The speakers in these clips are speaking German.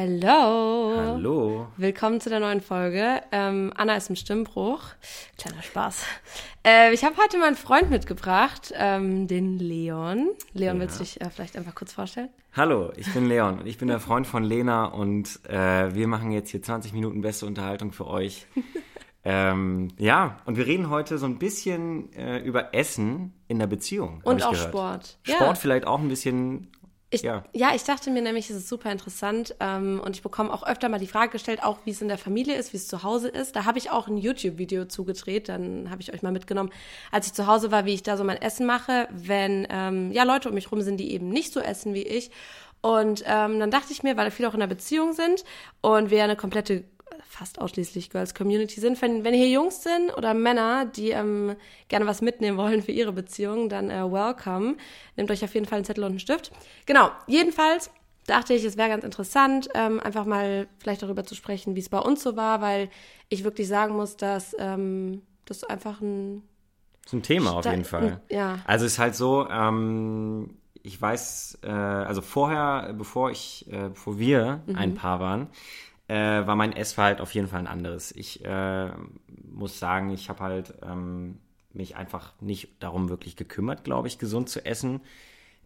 Hello. Hallo. Willkommen zu der neuen Folge. Ähm, Anna ist im Stimmbruch. Kleiner Spaß. Äh, ich habe heute meinen Freund mitgebracht, ähm, den Leon. Leon, Ja. willst du dich äh, vielleicht einfach kurz vorstellen? Hallo, ich bin Leon und ich bin der Freund von Lena und äh, wir machen jetzt hier 20 Minuten beste Unterhaltung für euch. ähm, ja, und wir reden heute so ein bisschen äh, über Essen in der Beziehung. Und auch gehört. Sport. Sport Ja. vielleicht auch ein bisschen. Ich, Ja. ja. ich dachte mir nämlich, es ist super interessant ähm, und ich bekomme auch öfter mal die Frage gestellt, auch wie es in der Familie ist, wie es zu Hause ist. Da habe ich auch ein YouTube-Video zugedreht, dann habe ich euch mal mitgenommen, als ich zu Hause war, wie ich da so mein Essen mache, wenn ähm, ja Leute um mich rum sind, die eben nicht so essen wie ich. Und ähm, dann dachte ich mir, weil viele auch in einer Beziehung sind und wir eine komplette fast ausschließlich Girls Community sind. Wenn, wenn hier Jungs sind oder Männer, die ähm, gerne was mitnehmen wollen für ihre Beziehung, dann äh, welcome. Nehmt euch auf jeden Fall einen Zettel und einen Stift. Genau, jedenfalls dachte ich, es wäre ganz interessant, ähm, einfach mal vielleicht darüber zu sprechen, wie es bei uns so war, weil ich wirklich sagen muss, dass ähm, das einfach ein Das ist ein Thema auf jeden Fall. ja. Also es ist halt so, ähm, ich weiß, äh, also vorher, bevor ich, äh, bevor wir Mhm. ein Paar waren, äh, war mein Essverhalten auf jeden Fall ein anderes. Ich äh, muss sagen, ich habe halt ähm, mich einfach nicht darum wirklich gekümmert, glaube ich, gesund zu essen.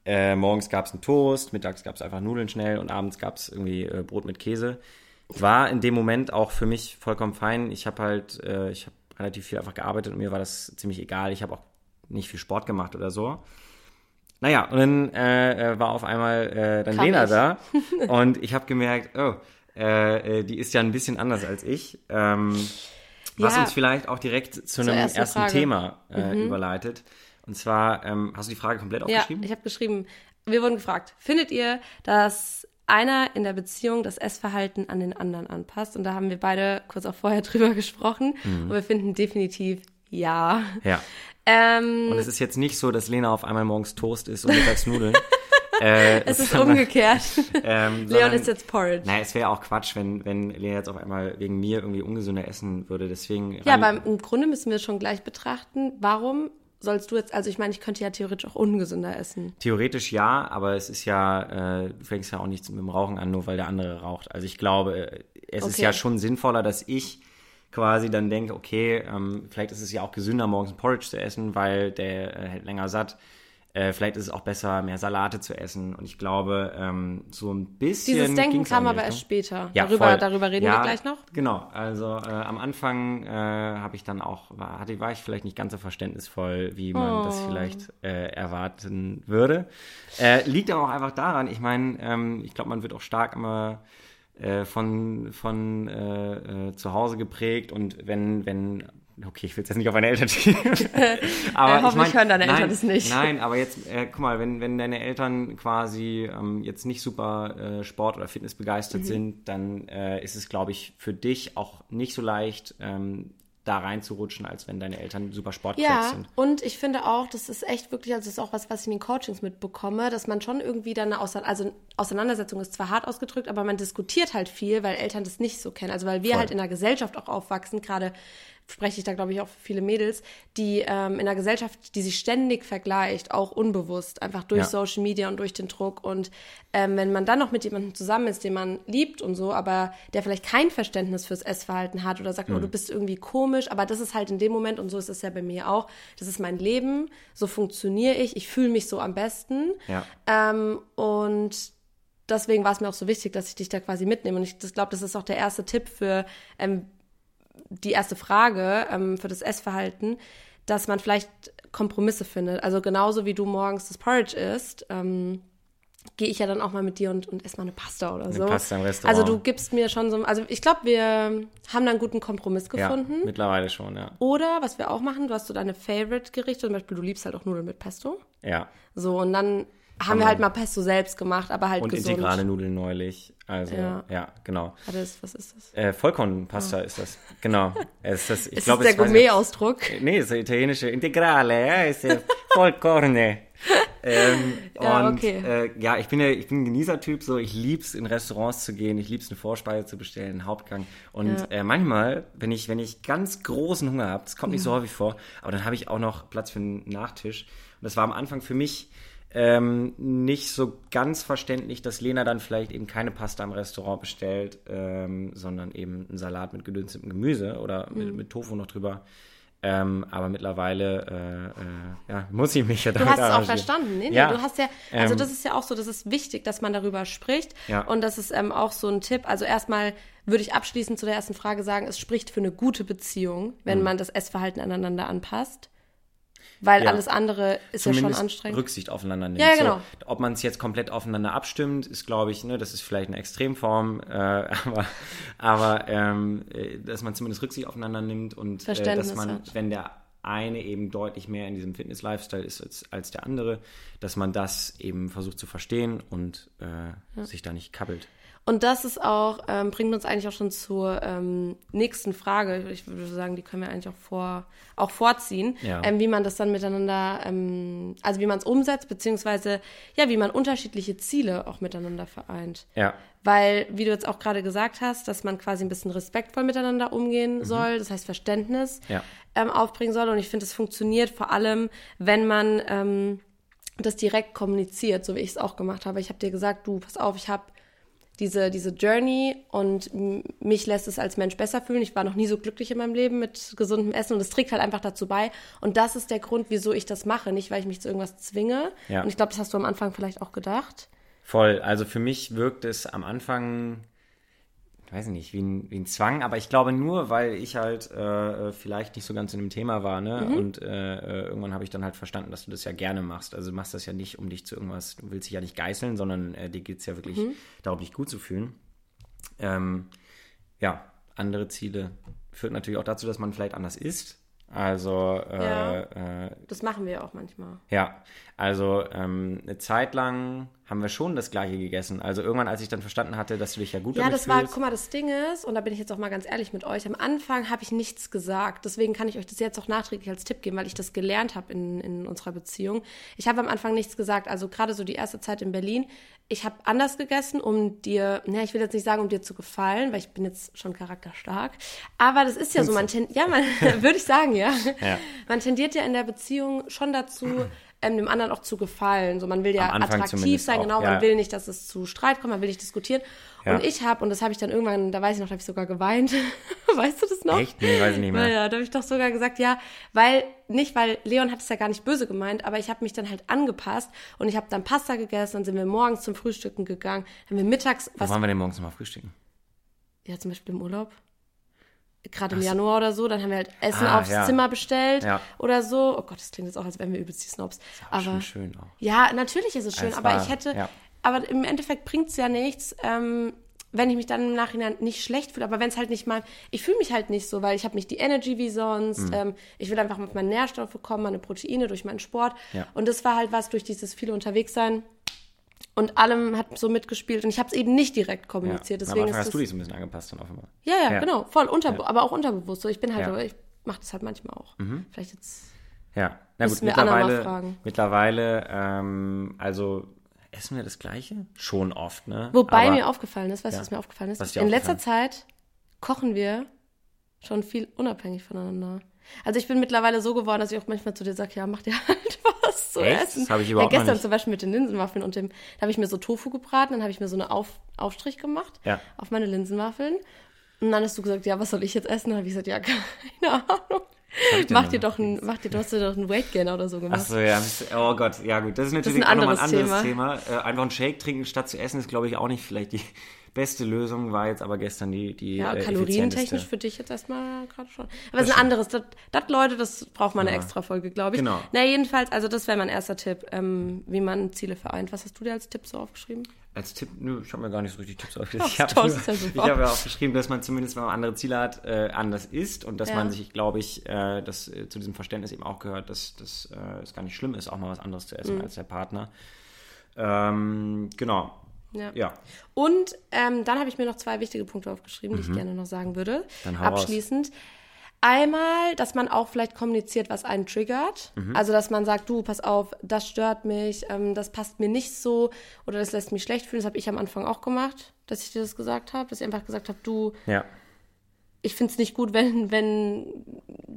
Äh, morgens gab es einen Toast, mittags gab es einfach Nudeln schnell und abends gab es irgendwie äh, Brot mit Käse. War in dem Moment auch für mich vollkommen fein. Ich habe halt, äh, ich habe relativ viel einfach gearbeitet und mir war das ziemlich egal. Ich habe auch nicht viel Sport gemacht oder so. Naja, und dann äh, äh, war auf einmal äh, dann Kam Lena ich. da und ich habe gemerkt, oh, äh, äh, die ist ja ein bisschen anders als ich. Ähm, was Ja. uns vielleicht auch direkt zu einem ersten ersten. Thema äh, überleitet. Und zwar, ähm, hast du die Frage komplett Ja, aufgeschrieben? ich habe geschrieben, wir wurden gefragt, findet ihr, dass einer in der Beziehung das Essverhalten an den anderen anpasst? Und da haben wir beide kurz auch vorher drüber gesprochen. Mhm. Und wir finden definitiv ja. ja. Ähm, Und es ist jetzt nicht so, dass Lena auf einmal morgens Toast isst und mittags Nudeln. äh, es ist umgekehrt. Ähm, Leon sondern- ist jetzt Porridge. Naja, es wäre auch Quatsch, wenn, wenn Lena jetzt auf einmal wegen mir irgendwie ungesünder essen würde. Deswegen. Ja, aber im Grunde müssen wir schon gleich betrachten, warum sollst du jetzt, also ich meine, ich könnte ja theoretisch auch ungesünder essen. Theoretisch ja, aber es ist ja, äh, du fängst ja auch nichts mit dem Rauchen an, nur weil der andere raucht. Also ich glaube, äh, es ist Okay. ja schon sinnvoller, dass ich quasi dann denke, okay, ähm, vielleicht ist es ja auch gesünder, morgens ein Porridge zu essen, weil der äh, hält länger satt. Äh, vielleicht ist es auch besser, mehr Salate zu essen. Und ich glaube, ähm, so ein bisschen. Dieses Denken kam aber erst später. Ja, darüber, voll. darüber reden ja, wir gleich noch. Genau, also äh, am Anfang äh, habe ich dann auch, war, hatte, war ich vielleicht nicht ganz so verständnisvoll, wie man das Oh. vielleicht äh, erwarten würde. Äh, liegt aber auch einfach daran, ich meine, ähm, ich glaube, man wird auch stark immer äh, von, von äh, äh, zu Hause geprägt und wenn, wenn, okay, ich will jetzt nicht auf meine Eltern schieben. aber Äh, hoffentlich hören deine Eltern nein, das nicht. Nein, aber jetzt, äh, guck mal, wenn, wenn deine Eltern quasi ähm, jetzt nicht super äh, Sport- oder Fitness Mhm. begeistert sind, dann äh, ist es, glaube ich, für dich auch nicht so leicht, ähm, da reinzurutschen, als wenn deine Eltern super sportfähig Ja, sind. und ich finde auch, das ist echt wirklich, also das ist auch was, was ich in den Coachings mitbekomme, dass man schon irgendwie dann eine Ausein also Auseinandersetzung ist zwar hart ausgedrückt, aber man diskutiert halt viel, weil Eltern das nicht so kennen. Also weil wir Voll. halt in einer Gesellschaft auch aufwachsen, gerade spreche ich da, glaube ich, auch für viele Mädels, die ähm, in einer Gesellschaft, die sich ständig vergleicht, auch unbewusst, einfach durch Ja. Social Media und durch den Druck. Und ähm, wenn man dann noch mit jemandem zusammen ist, den man liebt und so, aber der vielleicht kein Verständnis fürs Essverhalten hat oder sagt, Mhm. oh, du bist irgendwie komisch, aber das ist halt in dem Moment, und so ist es ja bei mir auch, das ist mein Leben, so funktioniere ich, ich fühle mich so am besten. Ja. Ähm, und deswegen war es mir auch so wichtig, dass ich dich da quasi mitnehme. Und ich glaube, das ist auch der erste Tipp für ähm, die erste Frage ähm, für das Essverhalten, dass man vielleicht Kompromisse findet. Also genauso wie du morgens das Porridge isst, ähm, gehe ich ja dann auch mal mit dir und, und esse mal eine Pasta oder so. Pasta im Restaurant. Also du gibst mir schon so, also ich glaube, wir haben da einen guten Kompromiss Ja, gefunden. mittlerweile schon, ja. Oder was wir auch machen, du hast so deine Favorite-Gerichte, zum Beispiel du liebst halt auch Nudeln mit Pesto. Ja. So, und dann haben wir halt mal Pesto selbst gemacht, aber halt Und gesund. integrale Nudeln neulich. Also, Ja. ja, genau. Das- was ist das? Äh, Vollkornpasta ist das. Genau. Es ist das, ich Ist glaube, das der es Gourmet-Ausdruck? Nee, das ist der italienische Integrale, ja, ist ja Vollkorne. ähm, Ja, und okay. äh, ja, ich bin ja, ich bin ein Genießertyp, so ich lieb's in Restaurants zu gehen, ich lieb's eine Vorspeise zu bestellen, einen Hauptgang. Und Ja. äh, manchmal, wenn ich, wenn ich ganz großen Hunger habe, das kommt nicht so häufig vor, aber dann habe ich auch noch Platz für einen Nachtisch. Und das war am Anfang für mich Ähm, nicht so ganz verständlich, dass Lena dann vielleicht eben keine Pasta im Restaurant bestellt, ähm, sondern eben einen Salat mit gedünstetem Gemüse oder mit, Mhm. mit Tofu noch drüber. Ähm, aber mittlerweile äh, äh, ja, muss ich mich ja Du damit hast es auch verstanden, ne? Ja. Du hast ja, also Ähm, das ist ja auch so, das ist wichtig, dass man darüber spricht. Ja. Und das ist ähm, auch so ein Tipp. Also erstmal würde ich abschließend zu der ersten Frage sagen, es spricht für eine gute Beziehung, wenn Mhm. man das Essverhalten aneinander anpasst. Weil Ja. alles andere ist ja schon zumindest anstrengend. Rücksicht aufeinander nimmt. Ja, ja, genau. So, ob man es jetzt komplett aufeinander abstimmt, ist, glaube ich, ne, das ist vielleicht eine Extremform, äh, aber, aber ähm, äh, dass man zumindest Rücksicht aufeinander nimmt und äh, dass man, hat. wenn der eine eben deutlich mehr in diesem Fitness-Lifestyle ist als, als der andere, dass man das eben versucht zu verstehen und äh, sich da nicht kabbelt. Und das ist auch, ähm, bringt uns eigentlich auch schon zur ähm, nächsten Frage. Ich würde sagen, die können wir eigentlich auch, vor, auch vorziehen, Ja. ähm, wie man das dann miteinander, ähm, also wie man es umsetzt, beziehungsweise ja, wie man unterschiedliche Ziele auch miteinander vereint. Ja, Weil, wie du jetzt auch gerade gesagt hast, dass man quasi ein bisschen respektvoll miteinander umgehen soll, das heißt Verständnis Ja. ähm, aufbringen soll. Und ich finde, es funktioniert vor allem, wenn man ähm, das direkt kommuniziert, so wie ich es auch gemacht habe. Ich habe dir gesagt, du, pass auf, ich habe diese, diese Journey und mich lässt es als Mensch besser fühlen. Ich war noch nie so glücklich in meinem Leben mit gesundem Essen und es trägt halt einfach dazu bei. Und das ist der Grund, wieso ich das mache. Nicht, weil ich mich zu irgendwas zwinge. Ja. Und ich glaube, das hast du am Anfang vielleicht auch gedacht. Voll. Also für mich wirkt es am Anfang, ich weiß nicht, wie ein, wie ein Zwang, aber ich glaube nur, weil ich halt äh, vielleicht nicht so ganz in dem Thema war, ne? Und äh, äh, irgendwann habe ich dann halt verstanden, dass du das ja gerne machst. Also du machst das ja nicht, um dich zu irgendwas, du willst dich ja nicht geißeln, sondern äh, dir geht es ja wirklich darum, dich gut zu fühlen. Ähm, ja, andere Ziele führt natürlich auch dazu, dass man vielleicht anders isst. Also äh, Ja. äh, Das machen wir auch manchmal. ja, also ähm, eine Zeit lang haben wir schon das Gleiche gegessen. Also irgendwann, als ich dann verstanden hatte, dass du dich ja gut Ja, das war, guck mal, das Ding ist, und da bin ich jetzt auch mal ganz ehrlich mit euch, am Anfang habe ich nichts gesagt. Deswegen kann ich euch das jetzt auch nachträglich als Tipp geben, weil ich das gelernt habe in, in unserer Beziehung. Ich habe am Anfang nichts gesagt. Also gerade so die erste Zeit in Berlin, ich habe anders gegessen, um dir, ne, ich will jetzt nicht sagen, um dir zu gefallen, weil ich bin jetzt schon charakterstark. Aber das ist ja so, man ten, ja, man, würde ich sagen, ja. Ja. Man tendiert ja in der Beziehung schon dazu, ähm, dem anderen auch zu gefallen. So, man will ja attraktiv sein, auch, genau, ja. man will nicht, dass es zu Streit kommt, man will nicht diskutieren. Ja. Und ich habe, und das habe ich dann irgendwann, da weiß ich noch, da habe ich sogar geweint. weißt du das noch? Echt? Nee, weiß ich nicht mehr. Naja, da habe ich doch sogar gesagt, ja, weil, nicht, weil Leon hat es ja gar nicht böse gemeint, aber ich habe mich dann halt angepasst und ich habe dann Pasta gegessen, dann sind wir morgens zum Frühstücken gegangen, haben wir mittags, Wo was, waren wir denn morgens nochmal frühstücken? ja, zum Beispiel im Urlaub. Gerade im Januar oder so, dann haben wir halt Essen Ah, aufs ja. Zimmer bestellt Ja. oder so. Oh Gott, das klingt jetzt auch, als wären wir übelst die Snobs. Aber Aber schon schön auch. ja, natürlich ist es schön, Es aber war- ich hätte, ja. aber im Endeffekt bringt es ja nichts, ähm, wenn ich mich dann im Nachhinein nicht schlecht fühle, aber wenn es halt nicht mal, ich fühle mich halt nicht so, weil ich habe nicht die Energy wie sonst, Mhm. ähm, ich will einfach auf meine Nährstoffe kommen, meine Proteine durch meinen Sport und das war halt was durch dieses viele unterwegs sein und allem hat so mitgespielt und ich habe es eben nicht direkt Ja. kommuniziert, Am deswegen Anfang ist hast das, du dich so ein bisschen angepasst dann offenbar. ja, ja, Ja. genau, voll unterbe aber auch unterbewusst, so ich bin halt, Ja. Mhm. ich mache das halt manchmal auch, vielleicht jetzt, Ja, na gut, mittlerweile, fragen. mittlerweile, ähm, also essen wir das Gleiche? Schon oft, ne? Wobei Aber- mir aufgefallen ist, weißt du, Ja. was mir aufgefallen ist? In letzter Zeit kochen wir schon viel unabhängig voneinander. Also ich bin mittlerweile so geworden, dass ich auch manchmal zu dir sage, ja, mach dir halt was zu Echt? essen. Das hab ich überhaupt ja, gestern nicht. zum Beispiel mit den Linsenwaffeln und dem, da habe ich mir so Tofu gebraten, dann habe ich mir so eine Auf, Aufstrich gemacht Ja. auf meine Linsenwaffeln. Und dann hast du gesagt, ja, was soll ich jetzt essen? Dann habe ich gesagt, ja, keine Ahnung. Mach dir doch ein, mach dir, du hast dir doch einen Weight Gainer oder so gemacht. Achso, ja. Oh Gott, ja gut. Das ist natürlich ein auch nochmal ein anderes anderes Thema. Äh, einfach einen Shake trinken statt zu essen ist, glaube ich, auch nicht vielleicht die beste Lösung. War jetzt aber gestern die, die Ja, äh, kalorientechnisch für dich jetzt erstmal gerade schon. Aber es ist ein anderes. Das, das, Leute, das braucht man eine extra Folge, glaube ich. Genau. Na, jedenfalls, also das wäre mein erster Tipp, ähm, wie man Ziele vereint. Was hast du dir als Tipp so aufgeschrieben? Als Tipp, nö, ich habe mir gar nicht so richtig Tipps aufgeschrieben. Ich habe ist ja habe ja auch geschrieben, dass man zumindest, wenn man andere Ziele hat, äh, anders isst und dass Ja. man sich, glaube ich, äh, dass äh, zu diesem Verständnis eben auch gehört, dass, dass äh, es gar nicht schlimm ist, auch mal was anderes zu Mhm. essen als der Partner. Ähm, genau. Ja. Ja. Und ähm, dann habe ich mir noch zwei wichtige Punkte aufgeschrieben, die ich gerne noch sagen würde. Mhm. Dann hau raus. Abschließend. Einmal, dass man auch vielleicht kommuniziert, was einen triggert. Mhm. Also, dass man sagt, du, pass auf, das stört mich, ähm, das passt mir nicht so oder das lässt mich schlecht fühlen. Das habe ich am Anfang auch gemacht, dass ich dir das gesagt habe, dass ich einfach gesagt habe, du, Ja. ich finde es nicht gut, wenn, wenn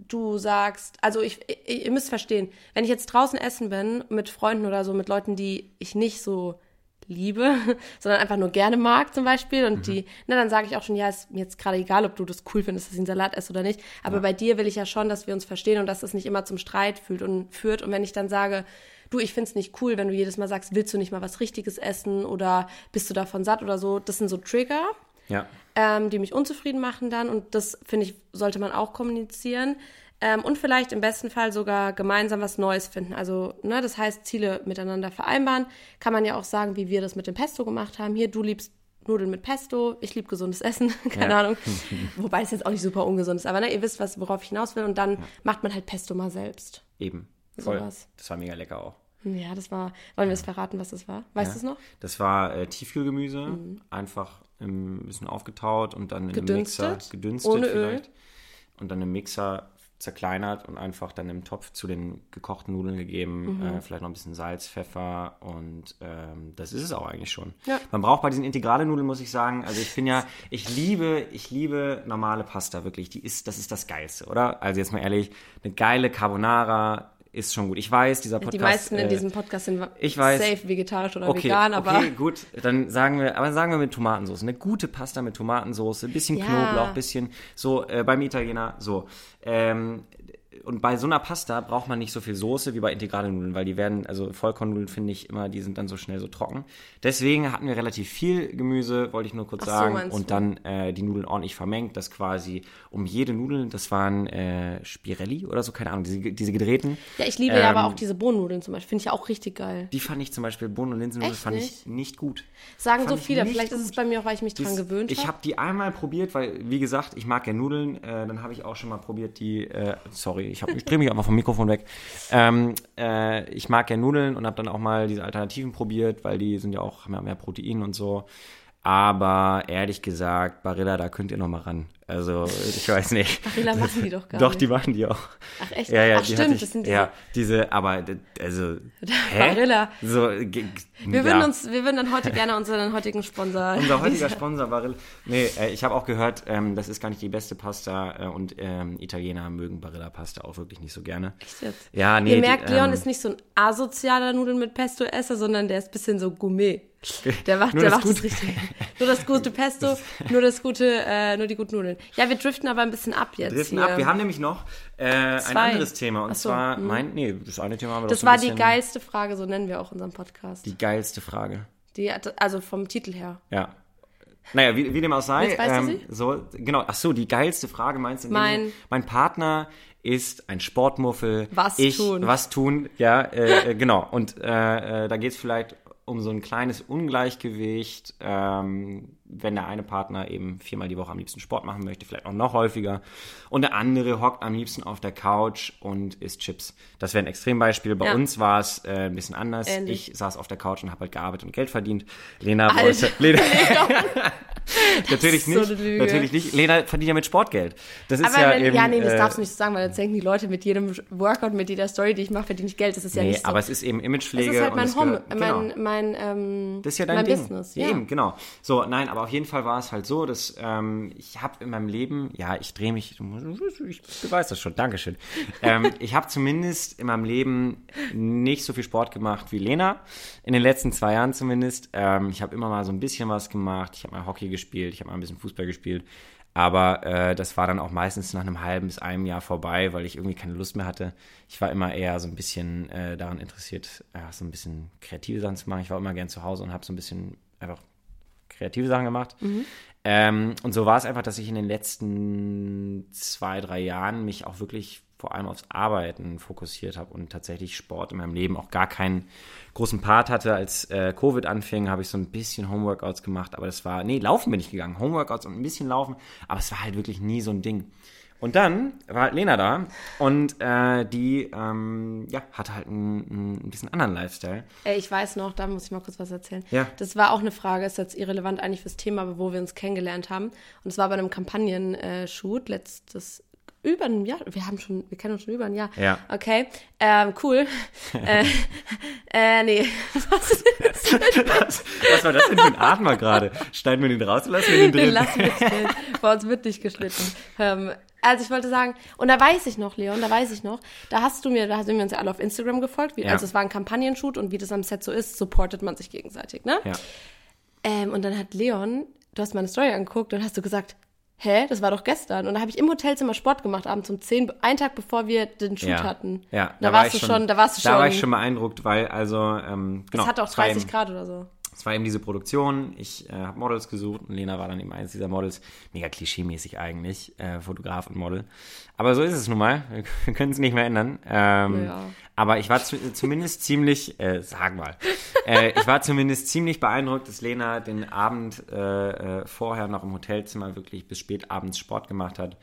du sagst, also ich, ich, ihr müsst verstehen, wenn ich jetzt draußen essen bin mit Freunden oder so, mit Leuten, die ich nicht so liebe, sondern einfach nur gerne mag zum Beispiel und mhm. die, na dann sage ich auch schon, ja, ist mir jetzt gerade egal, ob du das cool findest, dass ich einen Salat esse oder nicht, aber ja. bei dir will ich ja schon, dass wir uns verstehen und dass es nicht immer zum Streit fühlt und führt und wenn ich dann sage, du, ich find's nicht cool, wenn du jedes Mal sagst, willst du nicht mal was Richtiges essen oder bist du davon satt oder so, das sind so Trigger, ja. ähm, die mich unzufrieden machen dann und das, finde ich, sollte man auch kommunizieren. Ähm, und vielleicht im besten Fall sogar gemeinsam was Neues finden. Also, ne, das heißt, Ziele miteinander vereinbaren. Kann man ja auch sagen, wie wir das mit dem Pesto gemacht haben. Hier, du liebst Nudeln mit Pesto, ich liebe gesundes Essen, keine ja. Ahnung. Wobei es jetzt auch nicht super ungesund ist, aber ne, ihr wisst, was, worauf ich hinaus will. Und dann ja. macht man halt Pesto mal selbst. Eben. Voll. Sowas. Das war mega lecker auch. Ja, das war. Wollen wir es verraten, was das war? Weißt ja. du es noch? Das war äh, Tiefkühlgemüse, mhm. einfach ein bisschen aufgetaut und dann in gedünstet, einem Mixer gedünstet ohne vielleicht. Öl. Und dann im Mixer zerkleinert und einfach dann im Topf zu den gekochten Nudeln gegeben. Mhm. Äh, vielleicht noch ein bisschen Salz, Pfeffer und ähm, das ist es auch eigentlich schon. Ja. Man braucht bei diesen integralen Nudeln, muss ich sagen, also ich bin ja, ich liebe, ich liebe normale Pasta, wirklich. Die ist, das ist das Geilste, oder? Also jetzt mal ehrlich, eine geile Carbonara, ist schon gut. Ich weiß, dieser Podcast. Die meisten in äh, diesem Podcast sind ich weiß, safe vegetarisch oder okay, vegan, aber. Okay, gut. Dann sagen wir, aber sagen wir mit Tomatensauce. Eine gute Pasta mit Tomatensauce, ein bisschen ja. Knoblauch, ein bisschen so äh, beim Italiener, so. Ähm, und bei so einer Pasta braucht man nicht so viel Soße wie bei Integralnudeln, weil die werden, also Vollkornnudeln finde ich immer, die sind dann so schnell so trocken. Deswegen hatten wir relativ viel Gemüse, wollte ich nur kurz Ach sagen, so, und dann äh, die Nudeln ordentlich vermengt, das quasi um jede Nudel, das waren äh, Spirelli oder so, keine Ahnung, diese, diese gedrehten. Ja, ich liebe ähm, ja aber auch diese Bohnennudeln zum Beispiel, finde ich ja auch richtig geil. Die fand ich zum Beispiel, Bohnen- und Linsennudeln fand nicht? ich nicht gut. Sagen fand so viele, vielleicht gut. ist es bei mir auch, weil ich mich dran gewöhnt habe. Ich habe die einmal probiert, weil, wie gesagt, ich mag ja Nudeln, äh, dann habe ich auch schon mal probiert, die, äh, sorry, ich, ich drehe mich einfach vom Mikrofon weg. Ähm, äh, ich mag ja Nudeln und habe dann auch mal diese Alternativen probiert, weil die sind ja auch haben ja mehr Protein und so. Aber ehrlich gesagt, Barilla, da könnt ihr noch mal ran. Also, ich weiß nicht. Barilla machen die doch gar Doch, nicht. die machen die auch. Ach echt? Ja, ja, Ach stimmt, ich, das sind diese. Ja, diese, aber, also, Barilla. So, wir, ja. würden uns, wir würden dann heute gerne unseren heutigen Sponsor... Unser heutiger Sponsor, Barilla. Nee, äh, ich habe auch gehört, ähm, das ist gar nicht die beste Pasta äh, und ähm, Italiener mögen Barilla-Pasta auch wirklich nicht so gerne. Echt jetzt? Ja, nee. Ihr merkt, die, Leon ähm, ist nicht so ein asozialer Nudeln mit Pesto-Esser, sondern der ist ein bisschen so Gourmet. Der macht, der macht das richtig. Nur das gute Pesto, nur das gute, äh, nur die guten Nudeln. Ja, wir driften aber ein bisschen ab jetzt. Driften hier. ab. Wir haben nämlich noch äh, ein anderes Thema. Und so, zwar mh. mein, nee, das eine Thema haben wir Das so war die geilste Frage, so nennen wir auch unseren Podcast. Die geilste Frage. Die, also vom Titel her. Ja. Naja, wie, wie dem auch sei. Jetzt weißt ähm, du sie? So, genau. Ach so, die geilste Frage meinst du? Mein, mein Partner ist ein Sportmuffel. Was ich, tun? Was tun, ja, äh, äh genau. Und äh, äh da geht es vielleicht um so ein kleines Ungleichgewicht, ähm, wenn der eine Partner eben viermal die Woche am liebsten Sport machen möchte, vielleicht auch noch häufiger, und der andere hockt am liebsten auf der Couch und isst Chips. Das wäre ein Extrembeispiel. Bei ja. uns war es äh, ein bisschen anders. Ähnlich. Ich saß auf der Couch und habe halt gearbeitet und Geld verdient. Lena Alter. wollte. Lena, natürlich nicht. So natürlich nicht. Lena verdient ja mit Sportgeld. Das ist Aber ja wenn, eben, Ja, nee, das äh, darfst du nicht so sagen, weil jetzt denken die Leute mit jedem Workout, mit jeder Story, die ich mache, verdiene ich Geld. Das ist ja nee, nicht so. aber es ist eben Imagepflege. Das ist halt mein Home, gehört, genau. mein, mein, ähm, das ist ja dein mein Ding. Business. Ja. Eben, genau. So, nein, aber auf jeden Fall war es halt so, dass ähm, ich habe in meinem Leben, ja, ich drehe mich, ich beweise das schon, Dankeschön. ähm, ich habe zumindest in meinem Leben nicht so viel Sport gemacht wie Lena, in den letzten zwei Jahren zumindest. Ähm, ich habe immer mal so ein bisschen was gemacht, ich habe mal Hockey gespielt, ich habe mal ein bisschen Fußball gespielt. Aber äh, das war dann auch meistens nach einem halben bis einem Jahr vorbei, weil ich irgendwie keine Lust mehr hatte. Ich war immer eher so ein bisschen äh, daran interessiert, ja, so ein bisschen kreative Sachen zu machen. Ich war immer gern zu Hause und habe so ein bisschen einfach kreative Sachen gemacht. Mhm. Ähm, und so war es einfach, dass ich in den letzten zwei, drei Jahren mich auch wirklich vor allem aufs Arbeiten fokussiert habe und tatsächlich Sport in meinem Leben auch gar keinen großen Part hatte. Als äh, Covid anfing, habe ich so ein bisschen Homeworkouts gemacht, aber das war, nee, laufen bin ich gegangen. Homeworkouts und ein bisschen laufen, aber es war halt wirklich nie so ein Ding. Und dann war halt Lena da und äh, die ähm, ja, hatte halt einen, ein bisschen anderen Lifestyle. Ey, ich weiß noch, da muss ich mal kurz was erzählen. Ja. Das war auch eine Frage, ist jetzt irrelevant eigentlich fürs Thema, wo wir uns kennengelernt haben. Und es war bei einem Kampagnen-Shoot letztes über ein Jahr. Wir haben schon, wir kennen uns schon über ein Jahr. Ja. Okay. Ähm, cool. äh, äh, nee. Was, was, was war das denn für ein Atmer gerade? Schneiden wir den raus oder lassen wir den drin? Den lassen wir drin. Bei uns wird nicht geschnitten. Ähm, Also ich wollte sagen, und da weiß ich noch, Leon, da weiß ich noch, da hast du mir, da sind wir uns ja alle auf Instagram gefolgt, wie, Ja. also es war ein Kampagnenshoot und wie das am Set so ist, supportet man sich gegenseitig, ne? Ja. Ähm, und dann hat Leon, du hast meine Story angeguckt und hast du gesagt, hä, das war doch gestern. Und da habe ich im Hotelzimmer Sport gemacht, abends um 10, einen Tag bevor wir den Shoot Ja, hatten. ja da, war warst ich du schon, da warst du schon. Da war ich schon beeindruckt, weil also, ähm, genau. es hatte auch es war 30 eben- Grad oder so. Es war eben diese Produktion, ich äh, habe Models gesucht und Lena war dann eben eines dieser Models. Mega klischeemäßig eigentlich, äh, Fotograf und Model. Aber so ist es nun mal, wir, können es nicht mehr ändern. Ähm, Ja. Aber ich war zu, zumindest ziemlich, äh, sag mal, äh, ich war zumindest ziemlich beeindruckt, dass Lena den Abend äh, äh, vorher noch im Hotelzimmer wirklich bis spät abends Sport gemacht hat.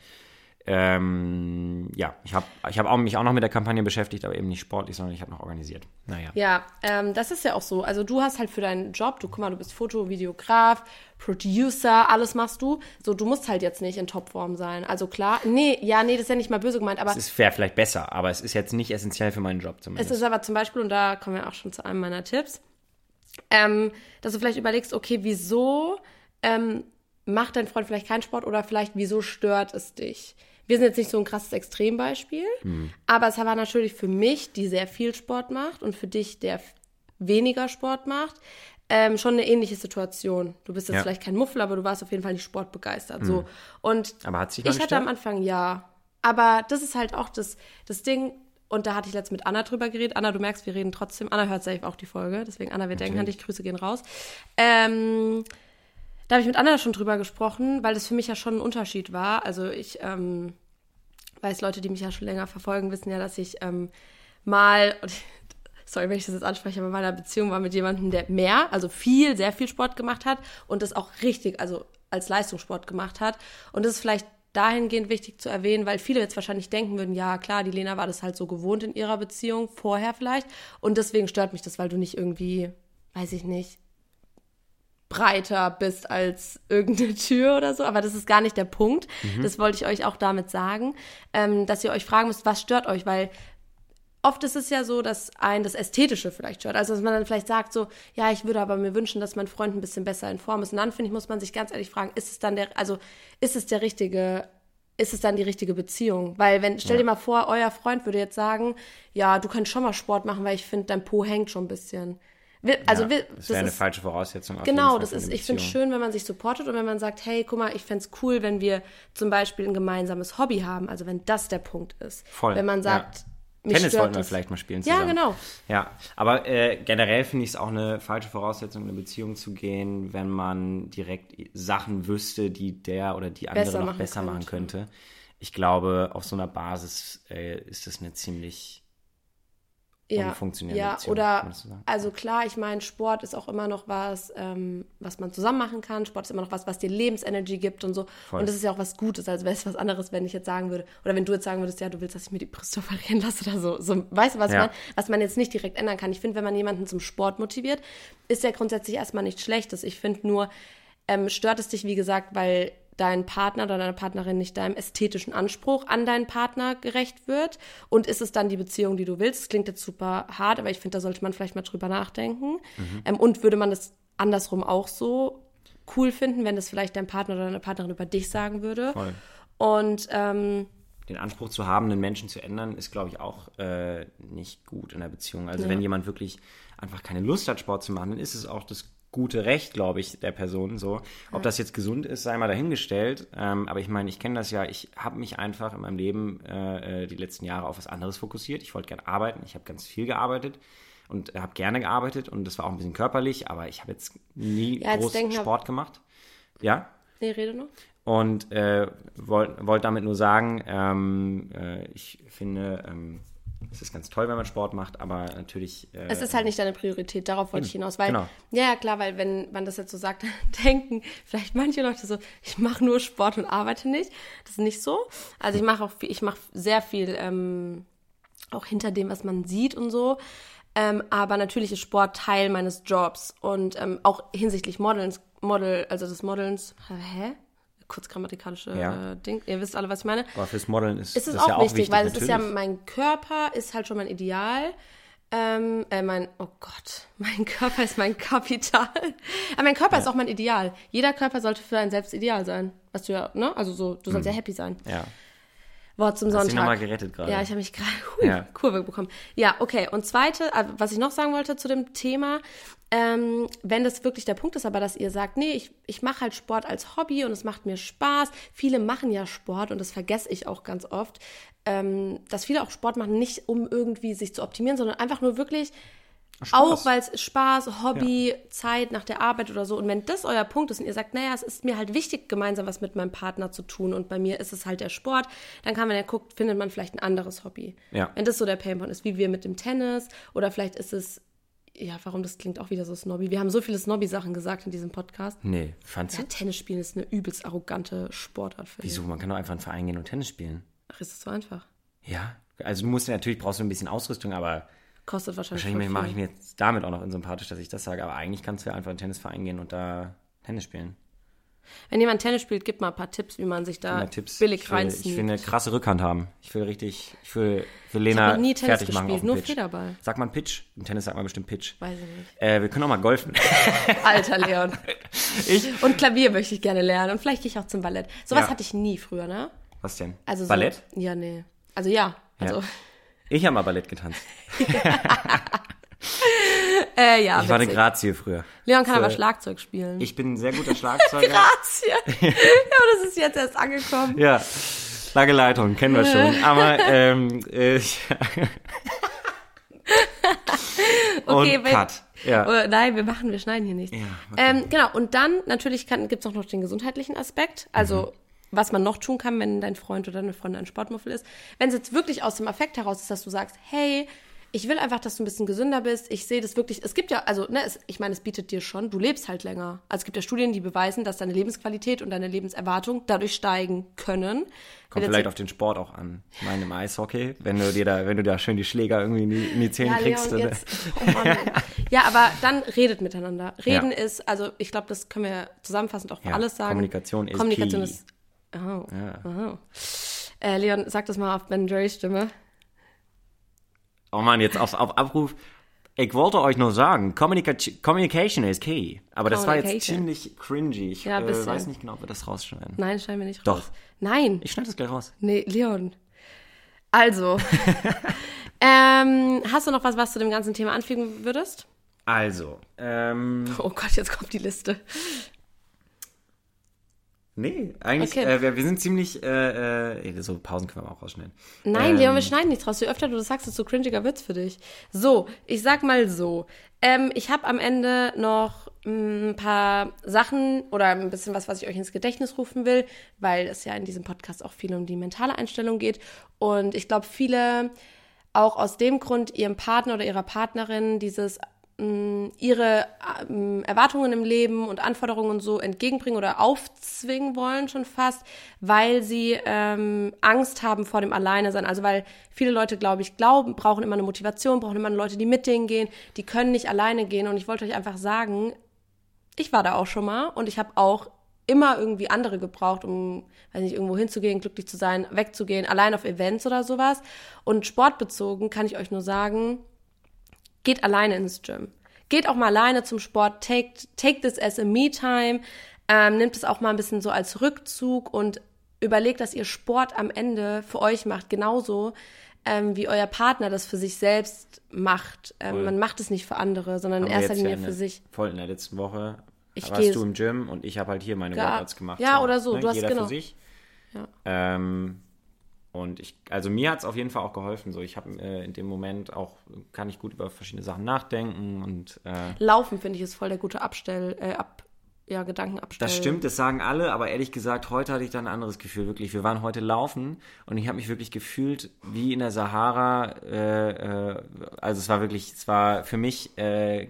Ähm, ja, ich habe ich hab auch, mich auch noch mit der Kampagne beschäftigt, aber eben nicht sportlich, sondern ich habe noch organisiert. Naja. Ja, ähm, das ist ja auch so. Also du hast halt für deinen Job, du guck mal, du bist Foto, Videograf, Producer, alles machst du. So, du musst halt jetzt nicht in Topform sein. Also klar, nee, ja, nee, das ist ja nicht mal böse gemeint, aber Es fair, vielleicht besser, aber es ist jetzt nicht essentiell für meinen Job Es zumindest. ist aber zum Beispiel, und da kommen wir auch schon zu einem meiner Tipps, ähm, dass du vielleicht überlegst, okay, wieso ähm, macht dein Freund vielleicht keinen Sport oder vielleicht wieso stört es dich? Wir sind jetzt nicht so ein krasses Extrembeispiel, aber es war natürlich für mich, die sehr viel Sport macht und für dich, der weniger Sport macht, ähm, schon eine ähnliche Situation. Du bist jetzt Ja. vielleicht kein Muffel, aber du warst auf jeden Fall nicht sportbegeistert. So. Und Aber hat sich ich hatte am? Anfang ja. Aber das ist halt auch das, das Ding. Und da hatte ich letztens mit Anna drüber geredet. Anna, du merkst, wir reden trotzdem. Anna hört safe auch die Folge. Deswegen, Anna, wir denken an dich. Grüße gehen raus. Ähm, da habe ich mit Anna schon drüber gesprochen, weil das für mich ja schon ein Unterschied war. Also ich ähm, weiß, Leute, die mich ja schon länger verfolgen, wissen ja, dass ich ähm, mal, sorry, wenn ich das jetzt anspreche, aber in meiner Beziehung war mit jemandem, der mehr, also viel, sehr viel Sport gemacht hat und das auch richtig, also als Leistungssport gemacht hat. Und das ist vielleicht dahingehend wichtig zu erwähnen, weil viele jetzt wahrscheinlich denken würden, ja klar, die Lena war das halt so gewohnt in ihrer Beziehung, vorher vielleicht. Und deswegen stört mich das, weil du nicht irgendwie, weiß ich nicht, breiter bist als irgendeine Tür oder so. Aber das ist gar nicht der Punkt. Das wollte ich euch auch damit sagen, ähm, dass ihr euch fragen müsst, was stört euch, weil oft ist es ja so, dass ein das Ästhetische vielleicht stört. Also dass man dann vielleicht sagt so, ja, ich würde aber mir wünschen, dass mein Freund ein bisschen besser in Form ist. Und dann finde ich, muss man sich ganz ehrlich fragen, ist es dann der, also ist es der richtige, ist es dann die richtige Beziehung? Weil wenn, stell dir mal vor, euer Freund würde jetzt sagen, ja, du kannst schon mal Sport machen, weil ich finde, dein Po hängt schon ein bisschen. Wir- Also ja, wir, das wäre eine ist- falsche Voraussetzung. Genau, das ist, ich finde es schön, wenn man sich supportet und wenn man sagt, hey, guck mal, ich fänd's cool, wenn wir zum Beispiel ein gemeinsames Hobby haben, also wenn das der Punkt ist. Voll, Wenn man ja. sagt, mich Tennis stört wollten wir vielleicht mal spielen Ja, zusammen. genau. Ja, aber äh, generell finde ich es auch eine falsche Voraussetzung, in eine Beziehung zu gehen, wenn man direkt Sachen wüsste, die der oder die andere Besser noch machen besser machen könnte. könnte. Ich glaube, auf so einer Basis äh, ist das eine ziemlich ja, unfunktionierende ja, Beziehung, oder also klar, ich meine, Sport ist auch immer noch was, ähm, was man zusammen machen kann. Sport ist immer noch was, was dir Lebensenergie gibt und so. Voll. Und das ist ja auch was Gutes, also wäre es was anderes, wenn ich jetzt sagen würde, oder wenn du jetzt sagen würdest, ja, du willst, dass ich mir die Brüste operieren lasse oder so. so weißt du, was Ja. man, was man jetzt nicht direkt ändern kann. Ich finde, wenn man jemanden zum Sport motiviert, ist ja grundsätzlich erstmal nichts Schlechtes. Ich finde nur, ähm, stört es dich, wie gesagt, weil dein Partner oder deine Partnerin nicht deinem ästhetischen Anspruch an deinen Partner gerecht wird? Und ist es dann die Beziehung, die du willst? Das klingt jetzt super hart, aber ich finde, da sollte man vielleicht mal drüber nachdenken. Ähm, und würde man das andersrum auch so cool finden, wenn das vielleicht dein Partner oder deine Partnerin über dich sagen würde? Voll. Und ähm, den Anspruch zu haben, einen Menschen zu ändern, ist, glaube ich, auch äh, nicht gut in der Beziehung. Also wenn jemand wirklich einfach keine Lust hat, Sport zu machen, dann ist es auch das gute Recht, glaube ich, der Person so. Ob das jetzt gesund ist, sei mal dahingestellt. Ähm, aber ich meine, ich kenne das ja, ich habe mich einfach in meinem Leben äh, äh, die letzten Jahre auf was anderes fokussiert. Ich wollte gerne arbeiten, ich habe ganz viel gearbeitet und habe gerne gearbeitet und das war auch ein bisschen körperlich, aber ich habe jetzt nie Ja, jetzt groß denken Sport gemacht. Ja, nee, rede noch. und äh, wollte wollt damit nur sagen, ähm, äh, ich finde, ähm, es ist ganz toll, wenn man Sport macht, aber natürlich. Äh, Es ist halt nicht deine Priorität, darauf wollte ich hinaus. Weil, genau. Ja, ja, klar, weil wenn man das jetzt so sagt, denken vielleicht manche Leute so, ich mache nur Sport und arbeite nicht. Das ist nicht so. Also ich mache auch viel, ich mache sehr viel ähm, auch hinter dem, was man sieht und so. Ähm, aber natürlich ist Sport Teil meines Jobs und ähm, auch hinsichtlich Modelns, Model, also des Modelns. Hä? Kurz grammatikalische Ja. äh, Ding. Ihr wisst alle, was ich meine. aber fürs Modeln ist Es ist das auch, ja auch wichtig, wichtig, weil es ist ja mein Körper ist halt schon mein Ideal. Ähm, äh, mein, oh Gott, mein Körper ist mein Kapital. Aber mein Körper ist auch mein Ideal. Jeder Körper sollte für einen selbst ideal sein. Was du ja, ne? Also so, du sollst ja happy sein. Ja. Boah, zum Hast Sonntag. dich nochmal gerettet gerade. Ja, ich habe mich gerade hui, Ja. Kurve bekommen. Ja, okay. Und zweite, äh, was ich noch sagen wollte zu dem Thema, ähm, wenn das wirklich der Punkt ist, aber dass ihr sagt, nee, ich, ich mache halt Sport als Hobby und es macht mir Spaß. Viele machen ja Sport und das vergesse ich auch ganz oft, ähm, dass viele auch Sport machen, nicht um irgendwie sich zu optimieren, sondern einfach nur wirklich auch weil es Spaß, Hobby, Zeit nach der Arbeit oder so. Und wenn das euer Punkt ist und ihr sagt, naja, es ist mir halt wichtig, gemeinsam was mit meinem Partner zu tun und bei mir ist es halt der Sport, dann kann man ja gucken, findet man vielleicht ein anderes Hobby. Ja. Wenn das so der Painpoint ist, wie wir mit dem Tennis oder vielleicht ist es, ja, warum das klingt auch wieder so snobby. Wir haben so viele snobby-Sachen gesagt in diesem Podcast. Nee, fandst Ja, du? Tennis spielen ist eine übelst arrogante Sportart für Wieso? Man kann doch einfach in einen Verein gehen und Tennis spielen. Ach, ist das so einfach? Ja. Also du musst natürlich brauchst du ein bisschen Ausrüstung, aber Kostet wahrscheinlich wahrscheinlich mache ich mir jetzt damit auch noch unsympathisch, dass ich das sage. Aber eigentlich kannst du ja einfach in einen Tennisverein gehen und da Tennis spielen. Wenn jemand Tennis spielt, gib mal ein paar Tipps, wie man sich da Tipps. billig ich will, reinzieht. Ich will eine krasse Rückhand haben. Ich will richtig, ich will, ich will Ich Lena noch nie Tennis fertig machen gespielt, auf dem nur Pitch. Federball. Sagt man Pitch? Im Tennis sagt man bestimmt Pitch. Weiß ich nicht. Äh, wir können auch mal golfen. Alter Leon. ich? Und Klavier möchte ich gerne lernen. Und vielleicht gehe ich auch zum Ballett. Sowas Ja. hatte ich nie früher, ne? Was denn? Also so, Ballett? Ja, nee. Also ja. Also, Ja. Ich habe mal Ballett getanzt. äh, ja. Ich war eine witzig. Grazie früher. Leon kann Für- aber Schlagzeug spielen. Ich bin ein sehr guter Schlagzeuger. Grazie. ja, aber das ist jetzt erst angekommen. ja, lange Leitung, kennen wir schon. Aber, ähm, äh, Okay, und wenn- Cut. Ja. Oder, nein, wir machen, wir schneiden hier nichts. Ja, okay. ähm, genau, und dann natürlich gibt es auch noch den gesundheitlichen Aspekt. Also, Mhm. Was man noch tun kann, wenn dein Freund oder deine Freundin ein Sportmuffel ist. Wenn es jetzt wirklich aus dem Affekt heraus ist, dass du sagst, hey, ich will einfach, dass du ein bisschen gesünder bist. Ich sehe das wirklich. Es gibt ja, also, ne, es, ich meine, es bietet dir schon, du lebst halt länger. Also es gibt ja Studien, die beweisen, dass deine Lebensqualität und deine Lebenserwartung dadurch steigen können. Kommt vielleicht auf den Sport auch an. Ich meine, im Eishockey, wenn du dir da, wenn du da schön die Schläger irgendwie in die, in die Zähne Ja, kriegst. Leon, dann- jetzt, oh Mann. ja, aber dann redet miteinander. Reden Ja. ist, also ich glaube, das können wir zusammenfassend auch für Ja, alles sagen. Kommunikation ist Kommunikation key. ist. Oh, Ja. oh. Äh, Leon, sag das mal auf Ben Jerry's Stimme. Oh Mann, jetzt auf, auf Abruf. Ich wollte euch nur sagen, Communica Communication is key. Aber das war jetzt ziemlich cringy. Ich Ja, äh, weiß nicht genau, ob wir das rausschneiden. Nein, schneiden wir nicht Doch. raus. Nein, Ich schneide das gleich raus. nee, Leon. Also, ähm, hast du noch was, was du dem ganzen Thema anfügen würdest? Also, ähm, Oh Gott, jetzt kommt die Liste. Nee, eigentlich, Okay. äh, wir, wir sind ziemlich, äh, äh, so Pausen können wir auch rausschneiden. Nein, Ähm, Leon, wir schneiden nichts raus. Je öfter du das sagst, desto cringiger wird's für dich. So, ich sag mal so. Ähm, ich habe am Ende noch mm, ein paar Sachen oder ein bisschen was, was ich euch ins Gedächtnis rufen will, weil es ja in diesem Podcast auch viel um die mentale Einstellung geht. Und ich glaube, viele auch aus dem Grund ihrem Partner oder ihrer Partnerin dieses ihre ähm, Erwartungen im Leben und Anforderungen so entgegenbringen oder aufzwingen wollen schon fast, weil sie ähm, Angst haben vor dem Alleinesein. Also weil viele Leute, glaube ich, glauben, brauchen immer eine Motivation, brauchen immer Leute, die mit denen gehen, die können nicht alleine gehen. Und ich wollte euch einfach sagen, ich war da auch schon mal und ich habe auch immer irgendwie andere gebraucht, um, weiß nicht, irgendwo hinzugehen, glücklich zu sein, wegzugehen, allein auf Events oder sowas. Und sportbezogen kann ich euch nur sagen, geht alleine ins Gym. Geht auch mal alleine zum Sport, take, take this as a me-time, ähm, nimmt es auch mal ein bisschen so als Rückzug und überlegt, dass ihr Sport am Ende für euch macht, genauso ähm, wie euer Partner das für sich selbst macht. Ähm, man macht es nicht für andere, sondern in erster jetzt ja Linie in für sich. Voll in der letzten Woche Ich warst du im Gym und ich habe halt hier meine Workouts gemacht. Ja, oder so, du hast- Jeder genau. für sich. Ja. Ähm, und ich, also mir hat es auf jeden Fall auch geholfen. So, ich habe äh, in dem Moment auch, kann ich gut über verschiedene Sachen nachdenken und äh, Laufen, finde ich, ist voll der gute Abstell, äh, ab, ja, Gedankenabstell. Das stimmt, das sagen alle, aber ehrlich gesagt, heute hatte ich da ein anderes Gefühl, wirklich. Wir waren heute laufen und ich habe mich wirklich gefühlt wie in der Sahara. Äh, äh, also es war wirklich, es war für mich, äh,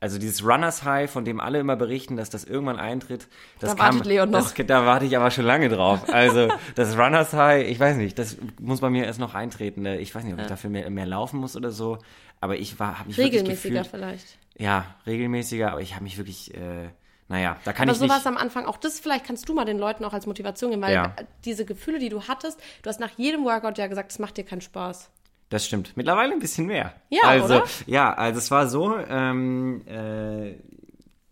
also dieses Runners High, von dem alle immer berichten, dass das irgendwann eintritt. Das Da wartet Leon noch. Das, da warte ich aber schon lange drauf. Also das Runners High, ich weiß nicht, das muss bei mir erst noch eintreten. Ich weiß nicht, ob ich dafür mehr, mehr laufen muss oder so. Aber ich war, habe mich wirklich Regelmäßiger gefühlt, vielleicht. ja, regelmäßiger, aber ich habe mich wirklich, äh, naja, da kann Aber ich nicht. sowas am Anfang, auch das vielleicht kannst du mal den Leuten auch als Motivation geben, weil Ja. diese Gefühle, die du hattest, du hast nach jedem Workout ja gesagt, es macht dir keinen Spaß. Das stimmt. Mittlerweile ein bisschen mehr. Ja, also, oder? Ja, also es war so, ähm, äh,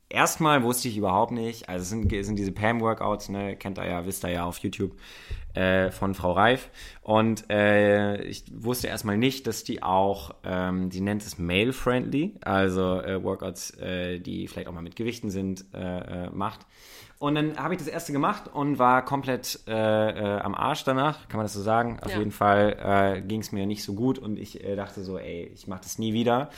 erstmal wusste ich überhaupt nicht, also es sind, sind diese Pam-Workouts, ne, kennt ihr ja, wisst ihr ja auf YouTube, äh, von Frau Reif. Und äh, ich wusste erstmal nicht, dass die auch, ähm, die nennt es male-friendly, also äh, Workouts, äh, die vielleicht auch mal mit Gewichten sind, äh, äh, macht. Und dann habe ich das erste gemacht und war komplett äh, äh, am Arsch danach, kann man das so sagen. Auf Ja. jeden Fall äh, ging es mir nicht so gut und ich äh, dachte so, ey, ich mache das nie wieder.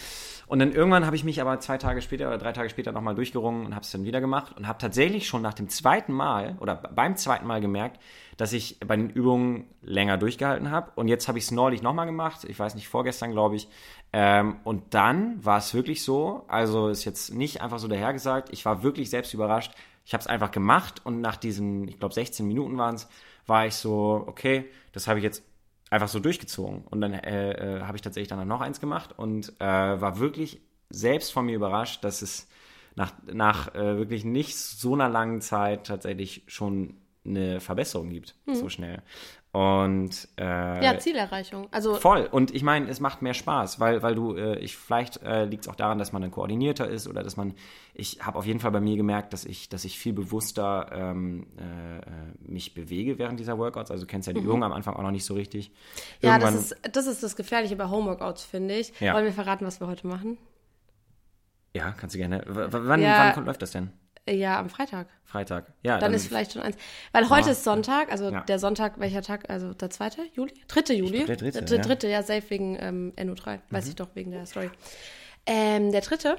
Und dann irgendwann habe ich mich aber zwei Tage später oder drei Tage später nochmal durchgerungen und habe es dann wieder gemacht und habe tatsächlich schon nach dem zweiten Mal oder beim zweiten Mal gemerkt, dass ich bei den Übungen länger durchgehalten habe. Und jetzt habe ich es neulich nochmal gemacht. Ich weiß nicht, vorgestern, glaube ich. Ähm, und dann war es wirklich so, also ist jetzt nicht einfach so dahergesagt, ich war wirklich selbst überrascht. Ich habe es einfach gemacht und nach diesen, ich glaube 16 Minuten waren es, war ich so, okay, das habe ich jetzt einfach so durchgezogen. Und dann äh, äh, habe ich tatsächlich dann noch eins gemacht und äh, war wirklich selbst von mir überrascht, dass es nach, nach äh, wirklich nicht so einer langen Zeit tatsächlich schon eine Verbesserung gibt, so schnell. Und äh, Ja, Zielerreichung. Also Voll. Und ich meine, es macht mehr Spaß, weil, weil du, äh, ich, vielleicht äh, liegt es auch daran, dass man dann koordinierter ist oder dass man, ich habe auf jeden Fall bei mir gemerkt, dass ich, dass ich viel bewusster ähm, äh, mich bewege während dieser Workouts. Also du kennst ja die Übung am Anfang auch noch nicht so richtig. Mhm. ja, das Irgendwann- ist, das ist das Gefährliche bei Homeworkouts, finde ich. Ja. Wollen wir verraten, was wir heute machen? ja, kannst du gerne. W w- wann, Ja. wann kommt, läuft das denn? Äh, Ja, am Freitag. Freitag. Ja, Dann ist vielleicht schon eins. Weil heute Ja. ist Sonntag, also Ja. der Sonntag, welcher Tag? Also der zweite Juli? Dritte Juli? der dritte, Der ja. dritte, ja, safe wegen ähm, NO3. Weiß Mhm. ich doch, wegen der Story. Ähm, der dritte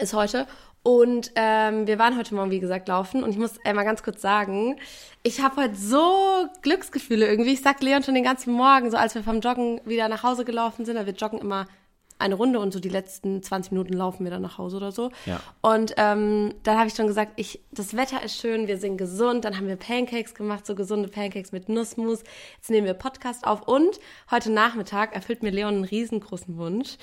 ist heute. Und ähm, wir waren heute Morgen, wie gesagt, laufen. Und ich muss einmal ganz kurz sagen, ich habe heute so Glücksgefühle irgendwie. Ich sag Leon schon den ganzen Morgen, so als wir vom Joggen wieder nach Hause gelaufen sind. weil Wir joggen immer eine Runde und so die letzten 20 Minuten laufen wir dann nach Hause oder so. Ja. Und ähm, dann habe ich schon gesagt, ich, das Wetter ist schön, wir sind gesund. Dann haben wir Pancakes gemacht, so gesunde Pancakes mit Nussmus. Jetzt nehmen wir Podcast auf und heute Nachmittag erfüllt mir Leon einen riesengroßen Wunsch.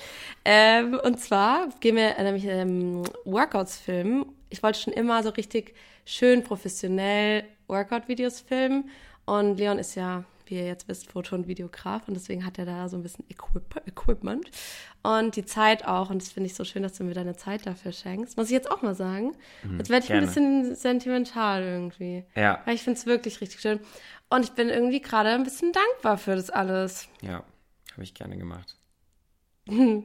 Ähm, und zwar gehen wir äh, nämlich ähm, Workouts filmen. Ich wollte schon immer so richtig schön professionell Workout-Videos filmen. Und Leon ist ja, wie ihr jetzt wisst, Foto- und Videograf und deswegen hat er da so ein bisschen Equip Equipment und die Zeit auch. Und das finde ich so schön, dass du mir deine Zeit dafür schenkst. Muss ich jetzt auch mal sagen. Jetzt werde ich ein gerne. bisschen sentimental irgendwie. Ja. Weil ich finde es wirklich richtig schön. Und ich bin irgendwie gerade ein bisschen dankbar für das alles. Ja, habe ich gerne gemacht.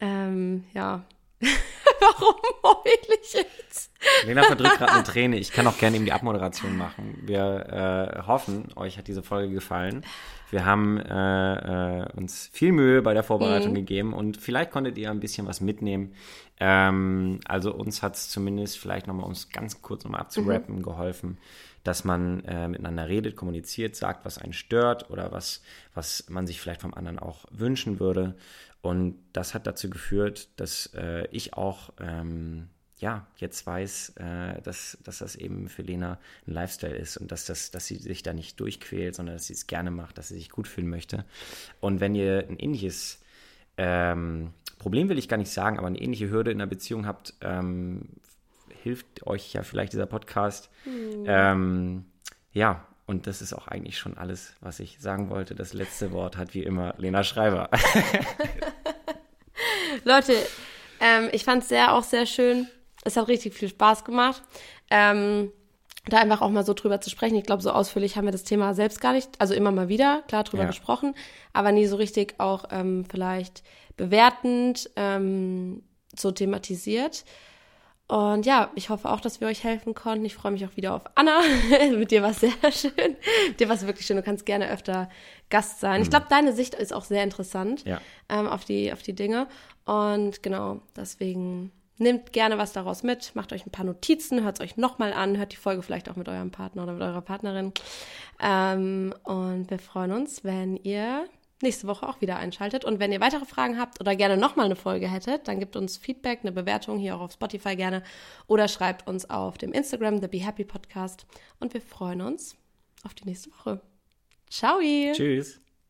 Ähm, ja. Warum heul ich jetzt? Lena verdrückt gerade eine Träne. Ich kann auch gerne eben die Abmoderation machen. Wir äh, hoffen, euch hat diese Folge gefallen. Wir haben äh, äh, uns viel Mühe bei der Vorbereitung gegeben und vielleicht konntet ihr ein bisschen was mitnehmen. Ähm, also uns hat es zumindest vielleicht nochmal, um es ganz kurz nochmal abzurappen, geholfen, dass man äh, miteinander redet, kommuniziert, sagt, was einen stört oder was, was man sich vielleicht vom anderen auch wünschen würde. Und das hat dazu geführt, dass äh, ich auch ähm, ja, jetzt weiß, äh, dass, dass das eben für Lena ein Lifestyle ist und dass, das, dass sie sich da nicht durchquält, sondern dass sie es gerne macht, dass sie sich gut fühlen möchte. Und wenn ihr ein ähnliches ähm, Problem will ich gar nicht sagen, aber eine ähnliche Hürde in der Beziehung habt, ähm, hilft euch ja vielleicht dieser Podcast. Ähm, ja, und das ist auch eigentlich schon alles, was ich sagen wollte. Das letzte Wort hat wie immer Lena Schreiber. Leute, ähm, ich fand es sehr, auch sehr schön. Es hat richtig viel Spaß gemacht. Ähm, da einfach auch mal so drüber zu sprechen. Ich glaube, so ausführlich haben wir das Thema selbst gar nicht, also immer mal wieder, klar, drüber Ja. gesprochen, aber nie so richtig auch ähm, vielleicht bewertend ähm, so thematisiert. Und ja, ich hoffe auch, dass wir euch helfen konnten. Ich freue mich auch wieder auf Anna. Mit dir war es sehr schön. Mit dir war es wirklich schön. Du kannst gerne öfter Gast sein. Ich glaube, deine Sicht ist auch sehr interessant Ja. ähm, auf, die, auf die Dinge. Und genau, deswegen nehmt gerne was daraus mit, macht euch ein paar Notizen, hört es euch nochmal an, hört die Folge vielleicht auch mit eurem Partner oder mit eurer Partnerin. Ähm, und wir freuen uns, wenn ihr nächste Woche auch wieder einschaltet. Und wenn ihr weitere Fragen habt oder gerne nochmal eine Folge hättet, dann gebt uns Feedback, eine Bewertung hier auch auf Spotify gerne oder schreibt uns auf dem Instagram, The Be Happy Podcast. Und wir freuen uns auf die nächste Woche. Ciao! Tschüss.